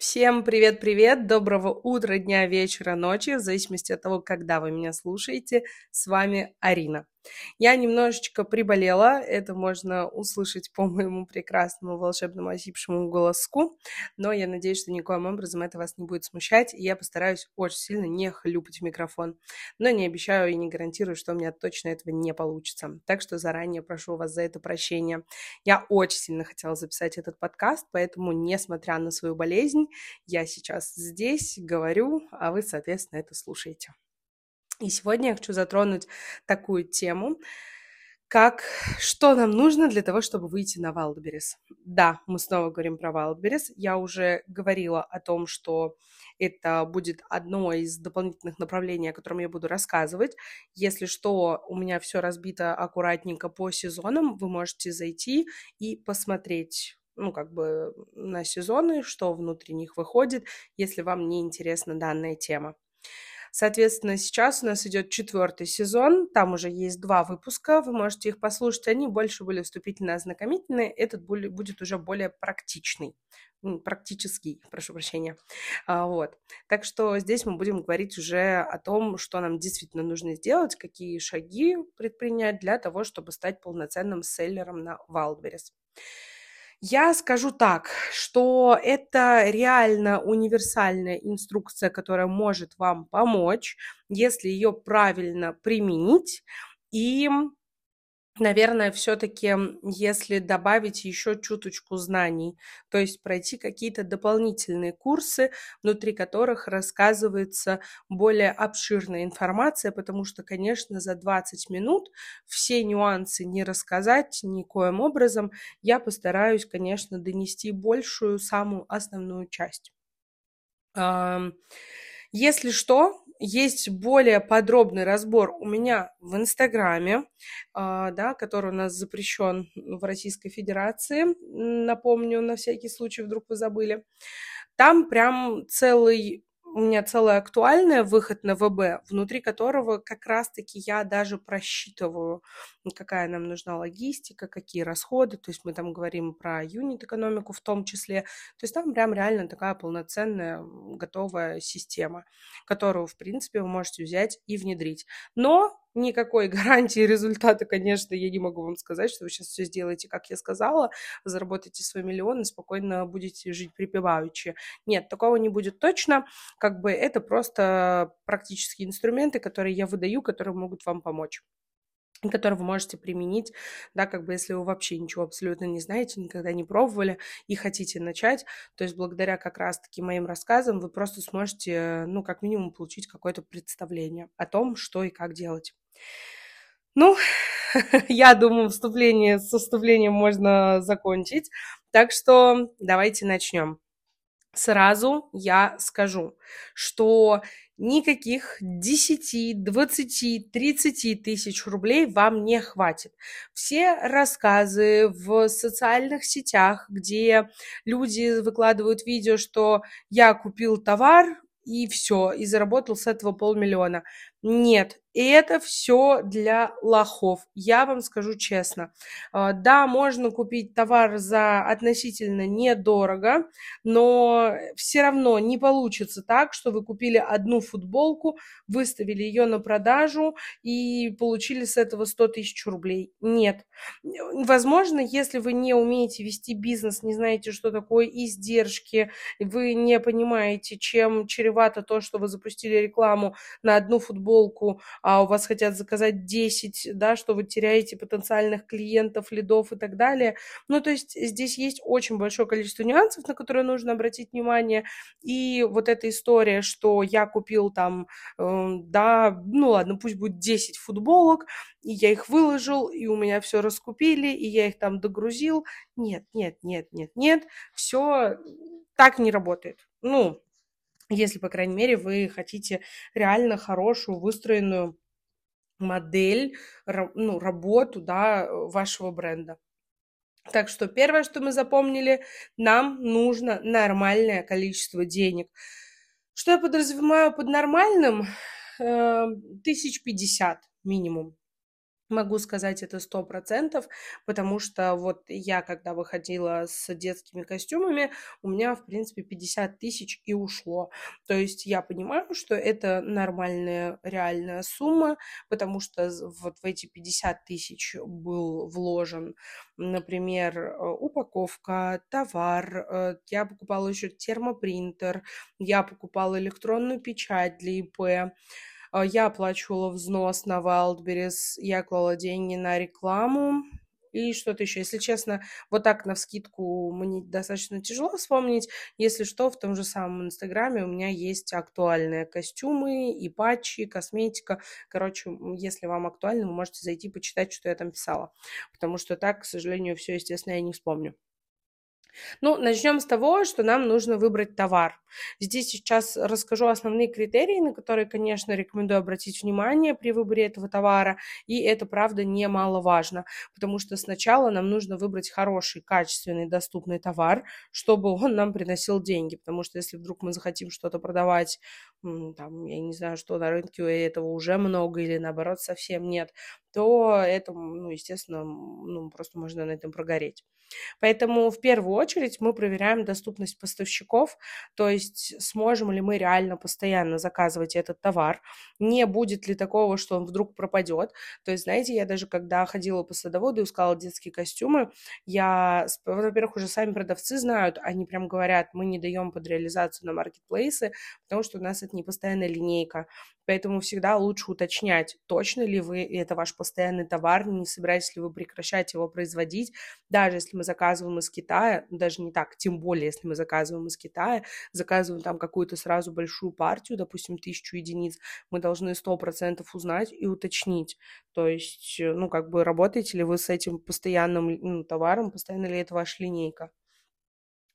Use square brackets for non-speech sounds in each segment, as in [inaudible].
Всем привет-привет, доброго утра, дня, вечера, ночи, в зависимости от того, когда вы меня слушаете. С вами Арина. Я немножечко приболела, это можно услышать по [laughs] моему прекрасному волшебному осипшему голоску, но я надеюсь, что никоим образом это вас не будет смущать, и я постараюсь очень сильно не хлюпать в микрофон, но не обещаю и не гарантирую, что у меня точно этого не получится. Так что заранее прошу вас за это прощения. Я очень сильно хотела записать этот подкаст, поэтому, несмотря на свою болезнь, я сейчас здесь говорю, а вы, соответственно, это слушаете. И сегодня я хочу затронуть такую тему, как что нам нужно для того, чтобы выйти на Wildberries. Да, мы снова говорим про Wildberries. Я уже говорила о том, что это будет одно из дополнительных направлений, о котором я буду рассказывать. Если что, у меня все разбито аккуратненько по сезонам. Вы можете зайти и посмотреть ну, как бы на сезоны, что внутри них выходит, если вам не интересна данная тема. Соответственно, сейчас у нас идет четвертый сезон, там уже есть два выпуска, вы можете их послушать, они больше были вступительно ознакомительные, этот будет уже более практичный практический, прошу прощения. А, вот. Так что здесь мы будем говорить уже о том, что нам действительно нужно сделать, какие шаги предпринять для того, чтобы стать полноценным селлером на Wildberries. Я скажу так, что это реально универсальная инструкция, которая может вам помочь, если ее правильно применить. И наверное, все-таки, если добавить еще чуточку знаний, то есть пройти какие-то дополнительные курсы, внутри которых рассказывается более обширная информация, потому что, конечно, за 20 минут все нюансы не рассказать никоим образом. Я постараюсь, конечно, донести большую, самую основную часть. Если что, есть более подробный разбор у меня в Инстаграме, а, да, который у нас запрещен в Российской Федерации. Напомню, на всякий случай, вдруг вы забыли. Там прям целый у меня целая актуальная выход на ВБ, внутри которого как раз-таки я даже просчитываю, какая нам нужна логистика, какие расходы, то есть мы там говорим про юнит-экономику в том числе, то есть там прям реально такая полноценная готовая система, которую, в принципе, вы можете взять и внедрить. Но никакой [laughs] гарантии результата, конечно, я не могу вам сказать, что вы сейчас все сделаете, как я сказала, заработаете свой миллион и спокойно будете жить припеваючи. Нет, такого не будет точно. Как бы это просто практические инструменты, которые я выдаю, которые могут вам помочь которые вы можете применить, да, как бы если вы вообще ничего абсолютно не знаете, никогда не пробовали и хотите начать, то есть благодаря как раз-таки моим рассказам вы просто сможете, ну, как минимум получить какое-то представление о том, что и как делать. Ну, [laughs] я думаю, вступление с вступлением можно закончить. Так что давайте начнем. Сразу я скажу, что никаких 10, 20, 30 тысяч рублей вам не хватит. Все рассказы в социальных сетях, где люди выкладывают видео, что я купил товар, и все, и заработал с этого полмиллиона. Нет, и это все для лохов. Я вам скажу честно. А, да, можно купить товар за относительно недорого, но все равно не получится так, что вы купили одну футболку, выставили ее на продажу и получили с этого 100 тысяч рублей. Нет. Возможно, если вы не умеете вести бизнес, не знаете, что такое издержки, вы не понимаете, чем чревато то, что вы запустили рекламу на одну футболку, а у вас хотят заказать 10, да, что вы теряете потенциальных клиентов, лидов и так далее. Ну, то есть здесь есть очень большое количество нюансов, на которые нужно обратить внимание. И вот эта история, что я купил там, э, да, ну ладно, пусть будет 10 футболок, и я их выложил, и у меня все раскупили, и я их там догрузил. Нет, нет, нет, нет, нет, все так не работает. Ну, если, по крайней мере, вы хотите реально хорошую, выстроенную модель, ну, работу, да, вашего бренда. Так что первое, что мы запомнили, нам нужно нормальное количество денег. Что я подразумеваю под нормальным? Эм, тысяч пятьдесят минимум. Могу сказать это сто процентов, потому что вот я, когда выходила с детскими костюмами, у меня, в принципе, 50 тысяч и ушло. То есть я понимаю, что это нормальная реальная сумма, потому что вот в эти 50 тысяч был вложен, например, э, упаковка, товар, э, я покупала еще термопринтер, я покупала электронную печать для ИП, я оплачивала взнос на Wildberries, я клала деньги на рекламу, и что-то еще. Если честно, вот так на вскидку мне достаточно тяжело вспомнить. Если что, в том же самом Инстаграме у меня есть актуальные костюмы и патчи, косметика. Короче, если вам актуально, вы можете зайти почитать, что я там писала. Потому что так, к сожалению, все, естественно, я не вспомню. Ну, начнем с того, что нам нужно выбрать товар. Здесь сейчас расскажу основные критерии, на которые, конечно, рекомендую обратить внимание при выборе этого товара, и это, правда, немаловажно, потому что сначала нам нужно выбрать хороший, качественный, доступный товар, чтобы он нам приносил деньги, потому что если вдруг мы захотим что-то продавать, там, я не знаю, что на рынке этого уже много или, наоборот, совсем нет, то это, ну, естественно, ну, просто можно на этом прогореть. Поэтому в первую очередь мы проверяем доступность поставщиков, то есть сможем ли мы реально постоянно заказывать этот товар, не будет ли такого, что он вдруг пропадет. То есть, знаете, я даже когда ходила по садоводу и искала детские костюмы, я, во-первых, уже сами продавцы знают, они прям говорят, мы не даем под реализацию на маркетплейсы, потому что у нас это не постоянная линейка. Поэтому всегда лучше уточнять, точно ли вы, это ваш постоянный товар, не собираетесь ли вы прекращать его производить, даже если мы заказываем из Китая, даже не так, тем более, если мы заказываем из Китая, заказываем там какую-то сразу большую партию, допустим, тысячу единиц, мы должны сто процентов узнать и уточнить, то есть, э, ну, как бы, работаете ли вы с этим постоянным ну, товаром, постоянно ли это ваша линейка.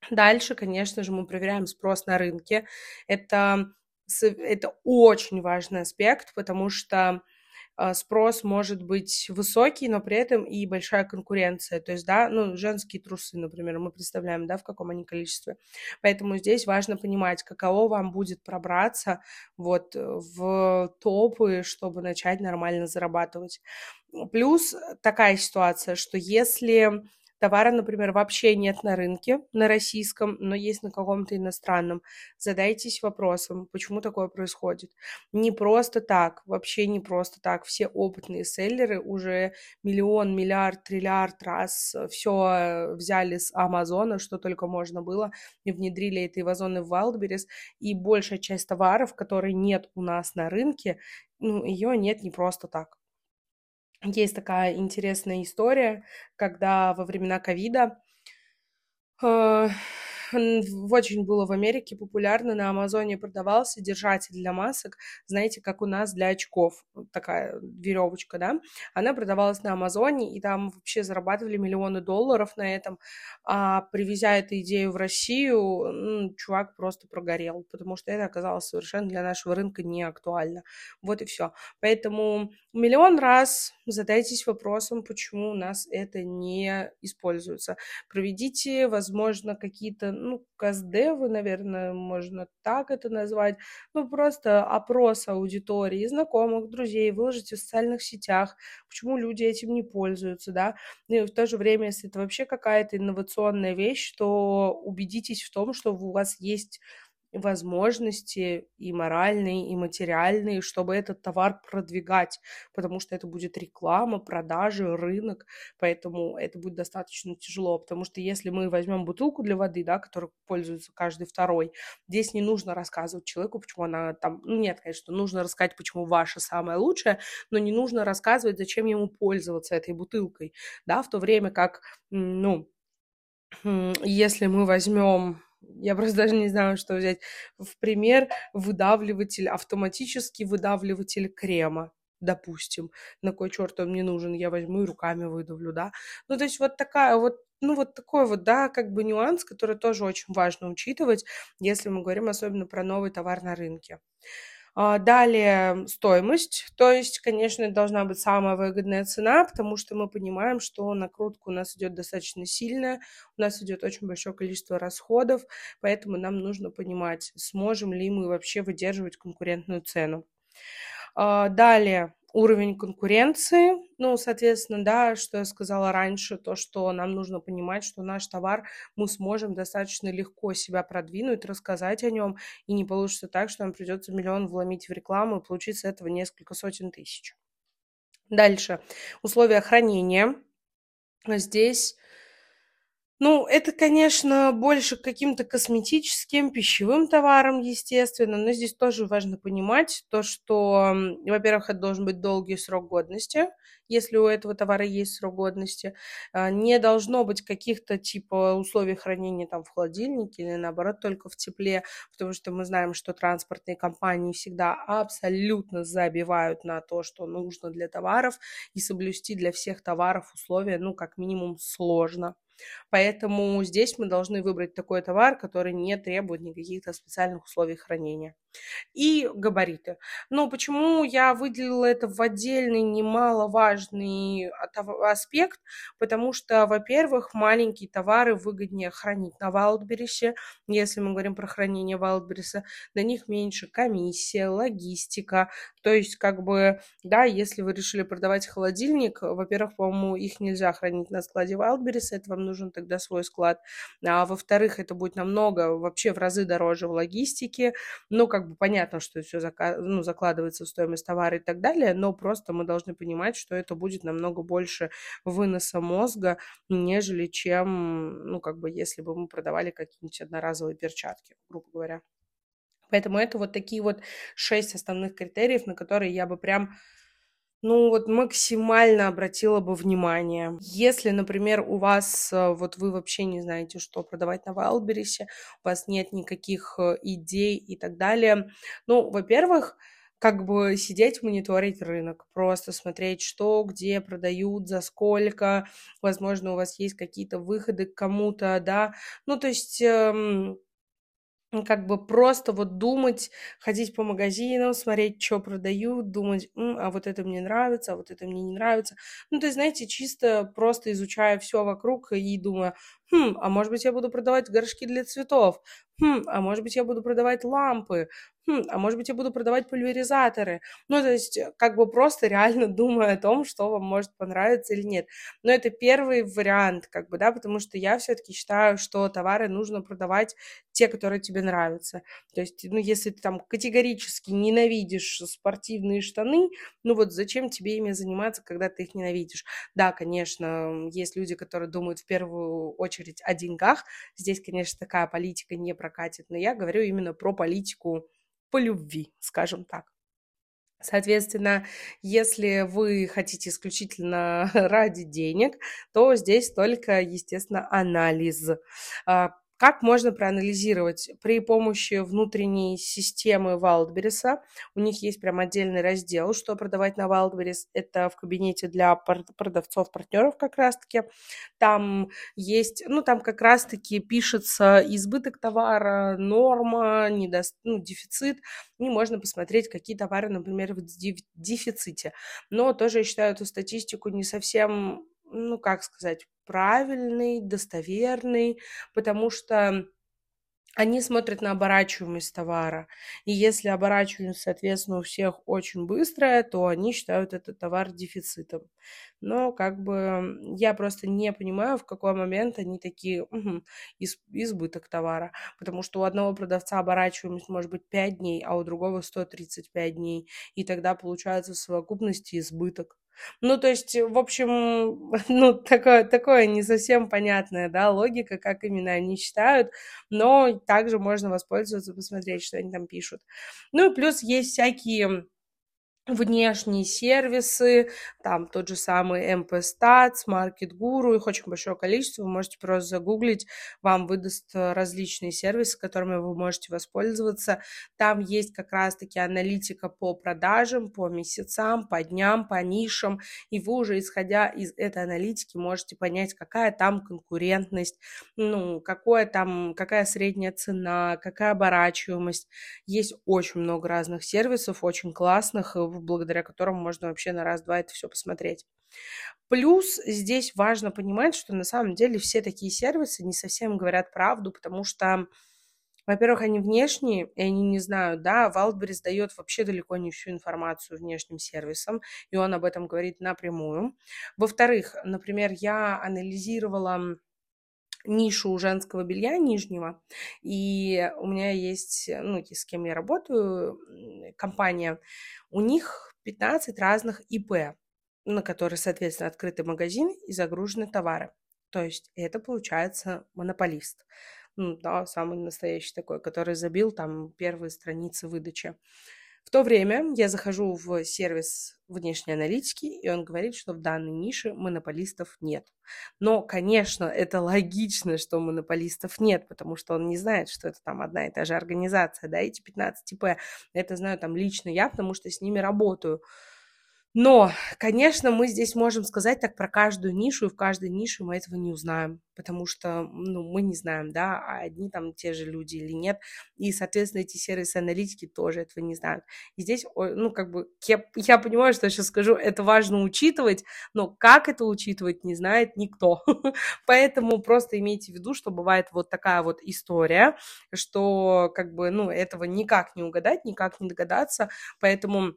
Дальше, конечно же, мы проверяем спрос на рынке. Это это очень важный аспект, потому что а, спрос может быть высокий, но при этом и большая конкуренция. То есть, да, ну, женские трусы, например, мы представляем, да, в каком они количестве. Поэтому здесь важно понимать, каково вам будет пробраться вот в топы, чтобы начать нормально зарабатывать. Плюс такая ситуация, что если Товара, например, вообще нет на рынке, на российском, но есть на каком-то иностранном. Задайтесь вопросом, почему такое происходит. Не просто так, вообще не просто так. Все опытные селлеры уже миллион, миллиард, триллиард раз все взяли с Амазона, что только можно было, и внедрили это в Озон и в Wildberries, и большая часть товаров, которые нет у нас на рынке, ну, ее нет не просто так. Есть такая интересная история, когда во времена ковида э, очень было в Америке популярно, на Амазоне продавался держатель для масок, знаете, как у нас для очков, такая веревочка, да, она продавалась на Амазоне, и там вообще зарабатывали миллионы долларов на этом, а привезя эту идею в Россию, ну, чувак просто прогорел, потому что это оказалось совершенно для нашего рынка не актуально. Вот и все. Поэтому миллион раз задайтесь вопросом, почему у нас это не используется. Проведите, возможно, какие-то ну, каздевы, наверное, можно так это назвать, ну, просто опрос аудитории, знакомых, друзей, выложите в социальных сетях, почему люди этим не пользуются, да, ну, и в то же время, если это вообще какая-то инновационная вещь, то убедитесь в том, что у вас есть возможности и моральные, и материальные, чтобы этот товар продвигать, потому что это будет реклама, продажи, рынок, поэтому это будет достаточно тяжело, потому что если мы возьмем бутылку для воды, да, которой пользуется каждый второй, здесь не нужно рассказывать человеку, почему она там, ну нет, конечно, нужно рассказать, почему ваша самая лучшая, но не нужно рассказывать, зачем ему пользоваться этой бутылкой, да, в то время как, ну, [clears throat] если мы возьмем я просто даже не знаю, что взять. В пример выдавливатель, автоматический выдавливатель крема допустим, на кой черт он мне нужен, я возьму и руками выдавлю, да. Ну, то есть вот такая вот, ну, вот такой вот, да, как бы нюанс, который тоже очень важно учитывать, если мы говорим особенно про новый товар на рынке. А, далее стоимость, то есть, конечно, должна быть самая выгодная цена, потому что мы понимаем, что накрутка у нас идет достаточно сильная, у нас идет очень большое количество расходов, поэтому нам нужно понимать, сможем ли мы вообще выдерживать конкурентную цену. А, далее, уровень конкуренции. Ну, соответственно, да, что я сказала раньше, то, что нам нужно понимать, что наш товар мы сможем достаточно легко себя продвинуть, рассказать о нем, и не получится так, что нам придется миллион вломить в рекламу и получить с этого несколько сотен тысяч. Дальше. Условия хранения. Здесь ну, это, конечно, больше каким-то косметическим, пищевым товарам, естественно, но здесь тоже важно понимать то, что, во-первых, это должен быть долгий срок годности, если у этого товара есть срок годности. А, не должно быть каких-то типа условий хранения там в холодильнике или наоборот только в тепле, потому что мы знаем, что транспортные компании всегда абсолютно забивают на то, что нужно для товаров, и соблюсти для всех товаров условия, ну, как минимум, сложно. Поэтому здесь мы должны выбрать такой товар, который не требует никаких специальных условий хранения. И габариты. Но почему я выделила это в отдельный немаловажный аспект? Потому что, во-первых, маленькие товары выгоднее хранить на Wildberries. Если мы говорим про хранение Wildberries, на них меньше комиссия, логистика. То есть, как бы, да, если вы решили продавать холодильник, во-первых, по-моему, их нельзя хранить на складе Wildberries, это вам нужен тогда свой склад. А во-вторых, это будет намного, вообще в разы дороже в логистике. Ну, как бы понятно, что все зака- ну, закладывается в стоимость товара и так далее, но просто мы должны понимать, что это будет намного больше выноса мозга, нежели чем, ну, как бы, если бы мы продавали какие-нибудь одноразовые перчатки, грубо говоря. Поэтому это вот такие вот шесть основных критериев, на которые я бы прям ну, вот максимально обратила бы внимание. Если, например, у вас, э, вот вы вообще не знаете, что продавать на Wildberries, у вас нет никаких э, идей и так далее, ну, во-первых, как бы сидеть, мониторить рынок, просто смотреть, что, где продают, за сколько, возможно, у вас есть какие-то выходы к кому-то, да, ну, то есть эм, как бы просто вот думать, ходить по магазинам, смотреть, что продают, думать, М, а вот это мне нравится, а вот это мне не нравится. Ну, то есть, знаете, чисто просто изучая все вокруг и думая, хм, а может быть, я буду продавать горшки для цветов, хм, а может быть, я буду продавать лампы, хм, а может быть, я буду продавать пульверизаторы. Ну, то есть, э, как бы просто реально [laughs] думая о том, что вам может понравиться или нет. Но это первый вариант, как бы, да, потому что я все-таки считаю, что товары нужно продавать те, которые тебе нравятся. То есть, ну, если ты там категорически ненавидишь спортивные штаны, ну вот зачем тебе ими заниматься, когда ты их ненавидишь? Да, конечно, есть люди, которые думают в первую очередь о деньгах. Здесь, конечно, такая политика не прокатит, но я говорю именно про политику по любви, скажем так. Соответственно, если вы хотите исключительно [laughs] ради денег, то здесь только, естественно, анализ. Как можно проанализировать? При помощи внутренней системы Wildberries, у них есть прям отдельный раздел, что продавать на Wildberries, это в кабинете для продавцов, партнеров как раз-таки. Там есть, ну там как раз-таки пишется избыток товара, норма, недо... ну, дефицит, и можно посмотреть, какие товары, например, в дефиците. Но тоже я считаю эту статистику не совсем ну, как сказать, правильный, достоверный, потому что они смотрят на оборачиваемость товара. И если оборачиваемость, соответственно, у всех очень быстрая, то они считают этот товар дефицитом. Но как бы я просто не понимаю, в какой момент они такие, угу, избыток товара. Потому что у одного продавца оборачиваемость может быть 5 дней, а у другого 135 дней. И тогда получается в совокупности избыток. Ну, то есть, в общем, [laughs] ну, такое, такое не совсем понятная, да, логика, как именно они считают, но также можно воспользоваться, посмотреть, что они там пишут. Ну, и плюс есть всякие внешние сервисы, там тот же самый MP Stats, Market Guru, их очень большое количество, вы можете просто загуглить, вам выдаст э, различные сервисы, которыми вы можете воспользоваться. Там есть как раз-таки аналитика по продажам, по месяцам, по дням, по нишам, и вы уже исходя из этой аналитики можете понять, какая там конкурентность, ну, какое там, какая средняя цена, какая оборачиваемость. Есть очень много разных сервисов, очень классных, благодаря которому можно вообще на раз-два это все посмотреть. Плюс здесь важно понимать, что на самом деле все такие сервисы не совсем говорят правду, потому что Во-первых, они внешние, и они не знают, да, Wildberries дает вообще далеко не всю информацию внешним сервисам, и он об этом говорит напрямую. Во-вторых, например, я анализировала нишу женского белья нижнего, и у меня есть, ну, с кем я работаю, компания, у них 15 разных ИП, на которые, соответственно, открытый магазин и загружены товары. То есть это получается монополист. Ну, да, самый настоящий такой, который забил там первые страницы выдачи. В то время я захожу в сервис внешней аналитики, и он говорит, что в данной нише монополистов нет. Но, конечно, это логично, что монополистов нет, потому что он не знает, что это там одна и та же организация, да, эти 15 ТП. Это знаю там лично я, потому что с ними работаю. Но, конечно, мы здесь можем сказать так про каждую нишу, и в каждой нише мы этого не узнаем, потому что ну, мы не знаем, да, а одни там те же люди или нет, и, соответственно, эти сервисы аналитики тоже этого не знают. И здесь, ну, как бы, я, [laughs] я понимаю, что я сейчас скажу, это важно учитывать, но как это учитывать, не знает никто. [laughs] Поэтому просто имейте в виду, что бывает вот такая вот история, что, как бы, ну, этого никак не угадать, никак не догадаться, поэтому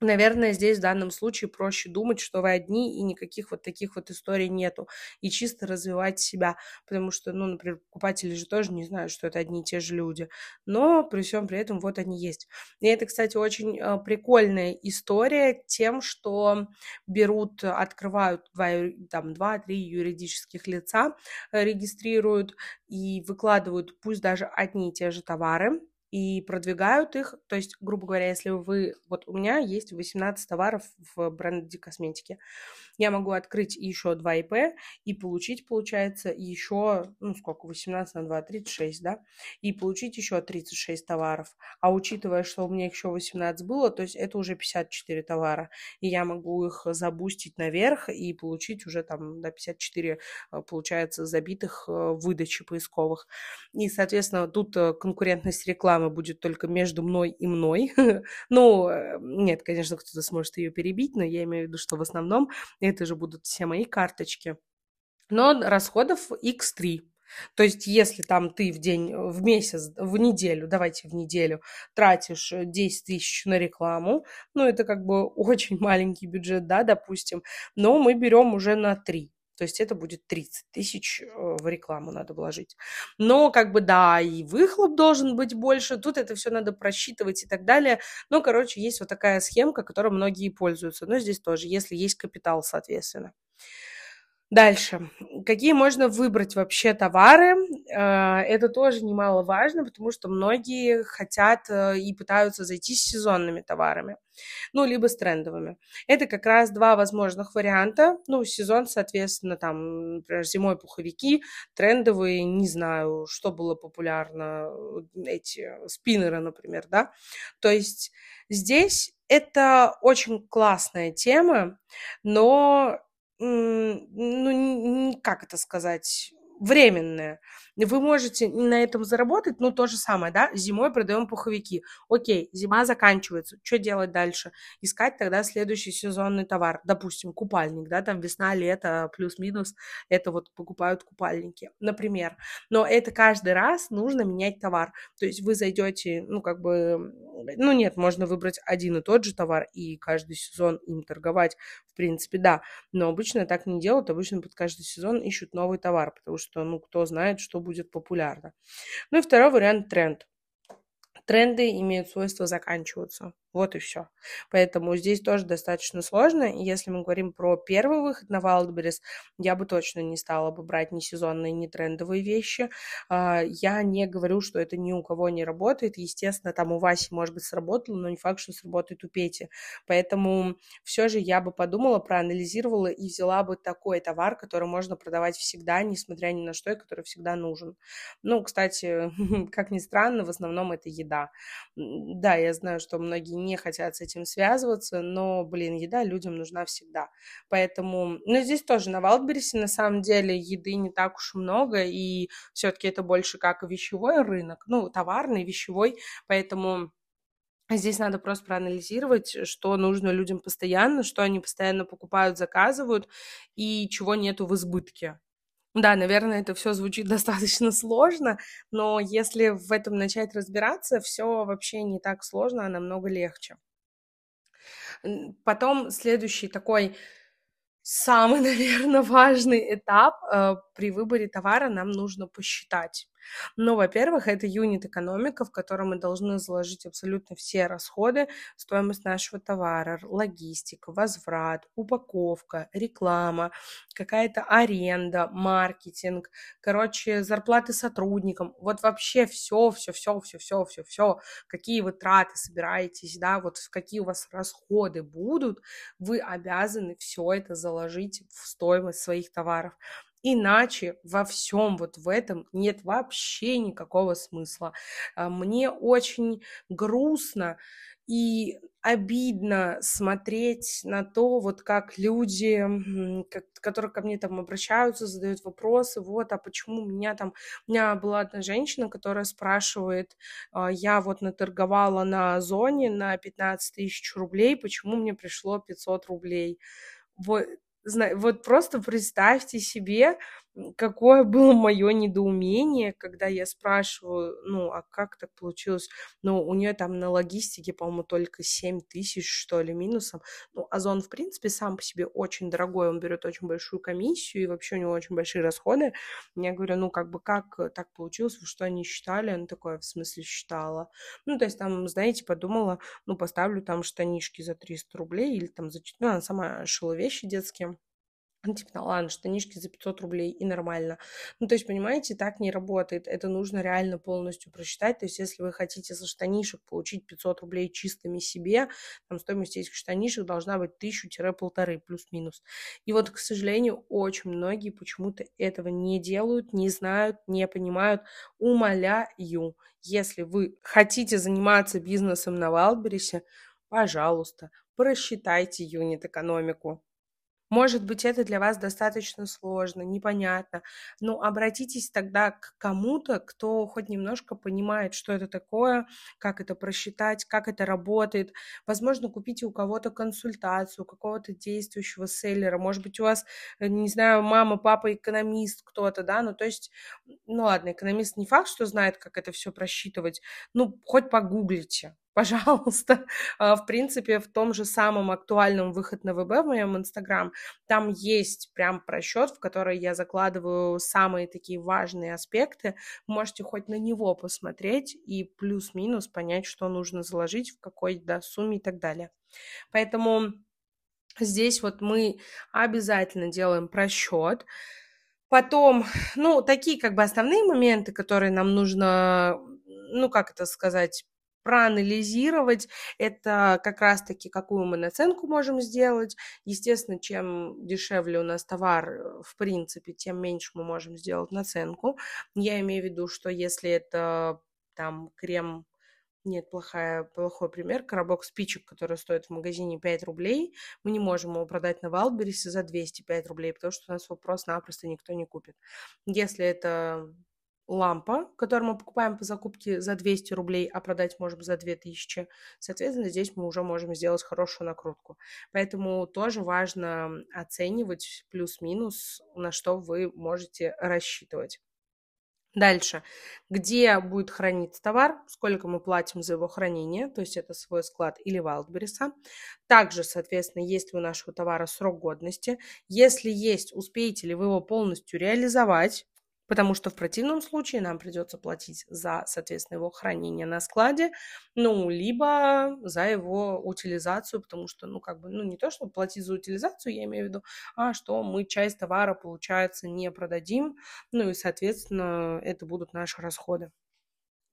Наверное, здесь в данном случае проще думать, что вы одни, и никаких вот таких вот историй нету. И чисто развивать себя, потому что, ну, например, покупатели же тоже не знают, что это одни и те же люди. Но при всем при этом вот они есть. И это, кстати, очень э, прикольная история тем, что берут, открывают два, там, два-три юридических лица, э, регистрируют и выкладывают пусть даже одни и те же товары, и продвигают их. То есть, грубо говоря, если вы... Вот у меня есть 18 товаров в бренде косметики. Я могу открыть еще 2 ИП и получить, получается, еще, ну, сколько, 18 на 2, 36, да? И получить еще 36 товаров. А учитывая, что у меня еще 18 было, то есть это уже 54 товара. И я могу их забустить наверх и получить уже там до 54, э, получается, забитых э, выдачи поисковых. И, соответственно, тут э, конкурентность рекламы реклама будет только между мной и мной. [laughs] ну, э, нет, конечно, кто-то сможет ее перебить, но я имею в виду, что в основном это же будут все мои карточки. Но расходов x3. То есть, если там ты в день, в месяц, в неделю, давайте в неделю, тратишь 10 тысяч на рекламу, ну, это как бы [laughs] очень маленький бюджет, да, допустим, но мы берем уже на 3. То есть это будет 30 тысяч э, в рекламу надо вложить. Но как бы да, и выхлоп должен быть больше, тут это все надо просчитывать и так далее. Ну, короче, есть вот такая схемка, которой многие пользуются. Но здесь тоже, если есть капитал, соответственно. Дальше. Какие можно выбрать вообще товары? Э, это тоже немаловажно, потому что многие хотят э, и пытаются зайти с сезонными товарами, ну, либо с трендовыми. Это как раз два возможных варианта. Ну, сезон, соответственно, там, например, зимой пуховики, трендовые, не знаю, что было популярно, эти спиннеры, например, да. То есть здесь это очень классная тема, но ну, как это сказать, временное. Вы можете на этом заработать, ну, то же самое, да, зимой продаем пуховики. Окей, зима заканчивается, что делать дальше? Искать тогда следующий сезонный товар, допустим, купальник, да, там весна, лето, плюс-минус, это вот покупают купальники, например. Но это каждый раз нужно менять товар. То есть вы зайдете, ну, как бы, ну, нет, можно выбрать один и тот же товар и каждый сезон им торговать, в принципе, да. Но обычно так не делают, обычно под каждый сезон ищут новый товар, потому что, ну, кто знает, что будет популярно. Ну и второй вариант – тренд. Тренды имеют свойство заканчиваться. Вот и все. Поэтому здесь тоже достаточно сложно. если мы говорим про первый выход на Wildberries, я бы точно не стала бы брать ни сезонные, ни трендовые вещи. А, я не говорю, что это ни у кого не работает. Естественно, там у Васи, может быть, сработало, но не факт, что сработает у Пети. Поэтому все же я бы подумала, проанализировала и взяла бы такой товар, который можно продавать всегда, несмотря ни на что, и который всегда нужен. Ну, кстати, [laughs] как ни странно, в основном это еда. Да, я знаю, что многие не хотят с этим связываться, но, блин, еда людям нужна всегда. Поэтому, ну, здесь тоже на Валдберрисе на самом деле еды не так уж много, и все-таки это больше как вещевой рынок, ну, товарный, вещевой, поэтому Здесь надо просто проанализировать, что нужно людям постоянно, что они постоянно покупают, заказывают, и чего нету в избытке. Да, наверное, это все звучит [laughs] достаточно сложно, но если в этом начать разбираться, все вообще не так сложно, а намного легче. Потом следующий такой самый, [laughs] наверное, важный этап э, при выборе товара нам нужно посчитать. Ну, во-первых, это юнит-экономика, в котором мы должны заложить абсолютно все расходы, стоимость нашего товара, логистика, возврат, упаковка, реклама, какая-то аренда, маркетинг, короче, зарплаты сотрудникам. Вот вообще все, все, все, все, все, все, все, какие вы траты собираетесь, да, вот какие у вас расходы будут, вы обязаны все это заложить в стоимость своих товаров. Иначе во всем вот в этом нет вообще никакого смысла. А, мне очень грустно и обидно смотреть на то, вот как люди, которые ко мне там обращаются, задают вопросы, вот, а почему меня там... У меня была одна женщина, которая спрашивает, а, я вот наторговала на зоне на 15 тысяч рублей, почему мне пришло 500 рублей? Вот, вот просто представьте себе, какое было мое недоумение, когда я спрашиваю, ну, а как так получилось? Ну, у нее там на логистике, по-моему, только 7 тысяч, что ли, минусом. Ну, Озон, в принципе, сам по себе очень дорогой, он берет очень большую комиссию, и вообще у него очень большие расходы. Я говорю, ну, как бы, как так получилось, что, они считали? Она такое, в смысле, считала. Ну, то есть там, знаете, подумала, ну, поставлю там штанишки за 300 рублей, или там за... Ну, она сама шила вещи детские, типа, ну, ладно, штанишки за 500 рублей и нормально. Ну, то есть, понимаете, так не работает. Это нужно реально полностью просчитать. То есть, если вы хотите за штанишек получить 500 рублей чистыми себе, там стоимость этих штанишек должна быть 1000-полторы плюс-минус. И вот, к сожалению, очень многие почему-то этого не делают, не знают, не понимают. Умоляю, если вы хотите заниматься бизнесом на Валберисе, пожалуйста, просчитайте юнит-экономику. Может быть, это для вас достаточно сложно, непонятно, но обратитесь тогда к кому-то, кто хоть немножко понимает, что это такое, как это просчитать, как это работает. Возможно, купите у кого-то консультацию, у какого-то действующего селлера. Может быть, у вас, э, не знаю, мама, папа, экономист кто-то, да, ну то есть, ну ладно, экономист не факт, что знает, как это все просчитывать, ну хоть погуглите, пожалуйста. [laughs] А, в принципе, в том же самом актуальном выход на ВБ в моем Инстаграм, там есть прям просчет, в который я закладываю самые такие важные аспекты. можете хоть на него посмотреть и плюс-минус понять, что нужно заложить, в какой да, сумме и так далее. Поэтому здесь вот мы обязательно делаем просчет. Потом, ну, такие как бы основные моменты, которые нам нужно, ну, как это сказать, проанализировать, это как раз-таки какую мы наценку можем сделать. Естественно, чем дешевле у нас товар, э, в принципе, тем меньше мы можем сделать наценку. Я имею в виду, что если это там крем нет, плохая, плохой пример. Коробок спичек, который стоит в магазине 5 рублей, мы не можем его продать на Валберисе за 205 рублей, потому что у нас его просто-напросто никто не купит. Если это лампа, которую мы покупаем по закупке за 200 рублей, а продать можем за 2000. Соответственно, здесь мы уже можем сделать хорошую накрутку. Поэтому тоже важно оценивать плюс-минус, на что вы можете рассчитывать. Дальше, где будет храниться товар, сколько мы платим за его хранение, то есть это свой склад или Валдберриса. Также, соответственно, есть ли у нашего товара срок годности. Если есть, успеете ли вы его полностью реализовать, потому что в противном случае нам придется платить за, соответственно, его хранение на складе, ну, либо за его утилизацию, потому что, ну, как бы, ну, не то, чтобы платить за утилизацию, я имею в виду, а что мы часть товара, получается, не продадим, ну, и, соответственно, это будут наши расходы.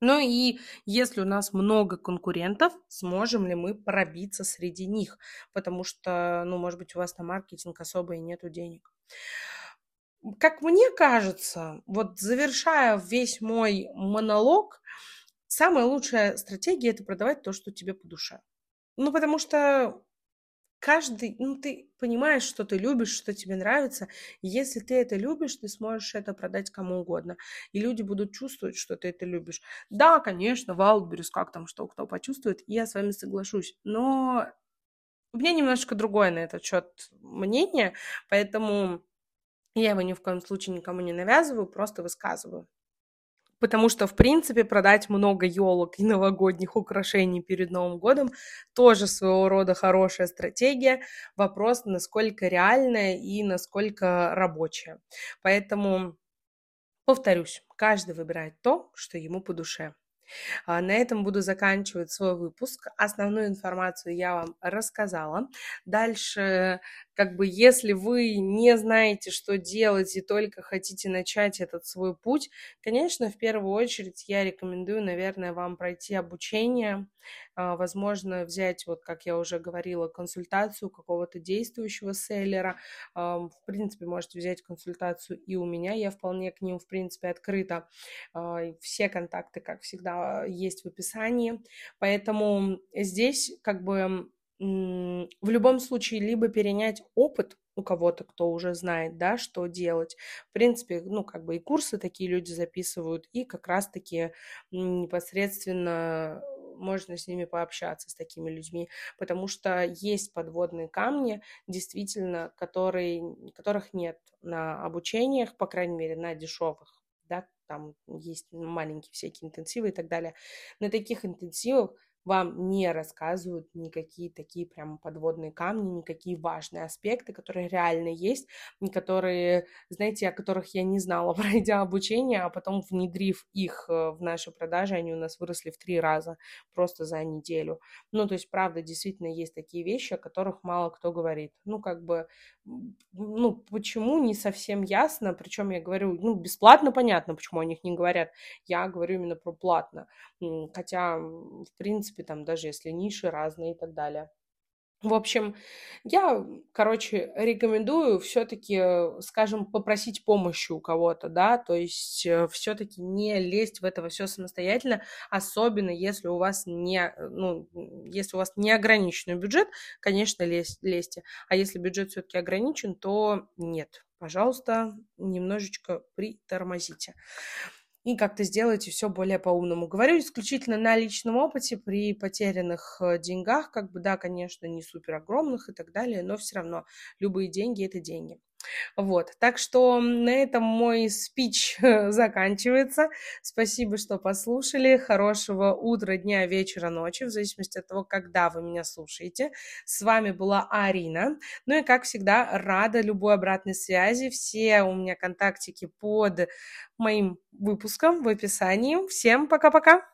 Ну и если у нас много конкурентов, сможем ли мы пробиться среди них? Потому что, ну, может быть, у вас на маркетинг особо и нету денег как мне кажется, вот завершая весь мой монолог, самая лучшая стратегия это продавать то, что тебе по душе. Ну, потому что каждый, ну, ты понимаешь, что ты любишь, что тебе нравится. Если ты это любишь, ты сможешь это продать кому угодно. И люди будут чувствовать, что ты это любишь. Да, конечно, Валберис, как там, что кто почувствует, я с вами соглашусь. Но у меня немножко другое на этот счет мнение, поэтому Я его ни в коем случае никому не навязываю, просто высказываю. Потому что, в принципе, продать много елок и новогодних украшений перед Новым годом тоже своего рода хорошая стратегия. Вопрос, насколько реальная и насколько рабочая. Поэтому, повторюсь, каждый выбирает то, что ему по душе. А, на этом буду заканчивать свой выпуск. Основную информацию я вам рассказала. Дальше, как бы, если вы не знаете, что делать и только хотите начать этот свой путь, конечно, в первую очередь я рекомендую, наверное, вам пройти обучение, а, возможно, взять, вот как я уже говорила, консультацию какого-то действующего селлера. В принципе, можете взять консультацию и у меня, я вполне к ним, в принципе, открыта. А, все контакты, как всегда, есть в описании. Поэтому здесь как бы в любом случае либо перенять опыт у кого-то, кто уже знает, да, что делать. В принципе, ну, как бы и курсы такие люди записывают, и как раз-таки непосредственно можно с ними пообщаться, с такими людьми, потому что есть подводные камни, действительно, которые, которых нет на обучениях, по крайней мере, на дешевых, там есть маленькие всякие интенсивы и так далее. На таких интенсивах вам не рассказывают никакие такие прям подводные камни, никакие важные аспекты, которые реально есть, которые, знаете, о которых я не знала, [laughs] пройдя обучение, а потом внедрив их э, в наши продажи, они у нас выросли в три раза просто за неделю. Ну, то есть, правда, действительно есть такие вещи, о которых мало кто говорит. Ну, как бы, ну, почему, не совсем ясно, причем я говорю, ну, бесплатно понятно, почему о них не говорят, я говорю именно про платно, хотя, в принципе, принципе, там даже если ниши разные и так далее. В общем, я, короче, рекомендую все-таки, скажем, попросить помощи у кого-то, да, то есть э, все-таки не лезть в это все самостоятельно, особенно если у вас не, ну, если у вас не ограниченный бюджет, конечно, лезь, лезьте, а если бюджет все-таки ограничен, то нет, пожалуйста, немножечко притормозите и как-то сделайте все более по-умному. Говорю исключительно на личном опыте при потерянных э, деньгах, как бы, да, конечно, не супер огромных и так далее, но все равно любые деньги – это деньги. Вот, так что на этом мой спич заканчивается. Спасибо, что послушали. Хорошего утра, дня, вечера, ночи, в зависимости от того, когда вы меня слушаете. С вами была Арина. Ну и, как всегда, рада любой обратной связи. Все у меня контактики под моим выпуском в описании. Всем пока-пока!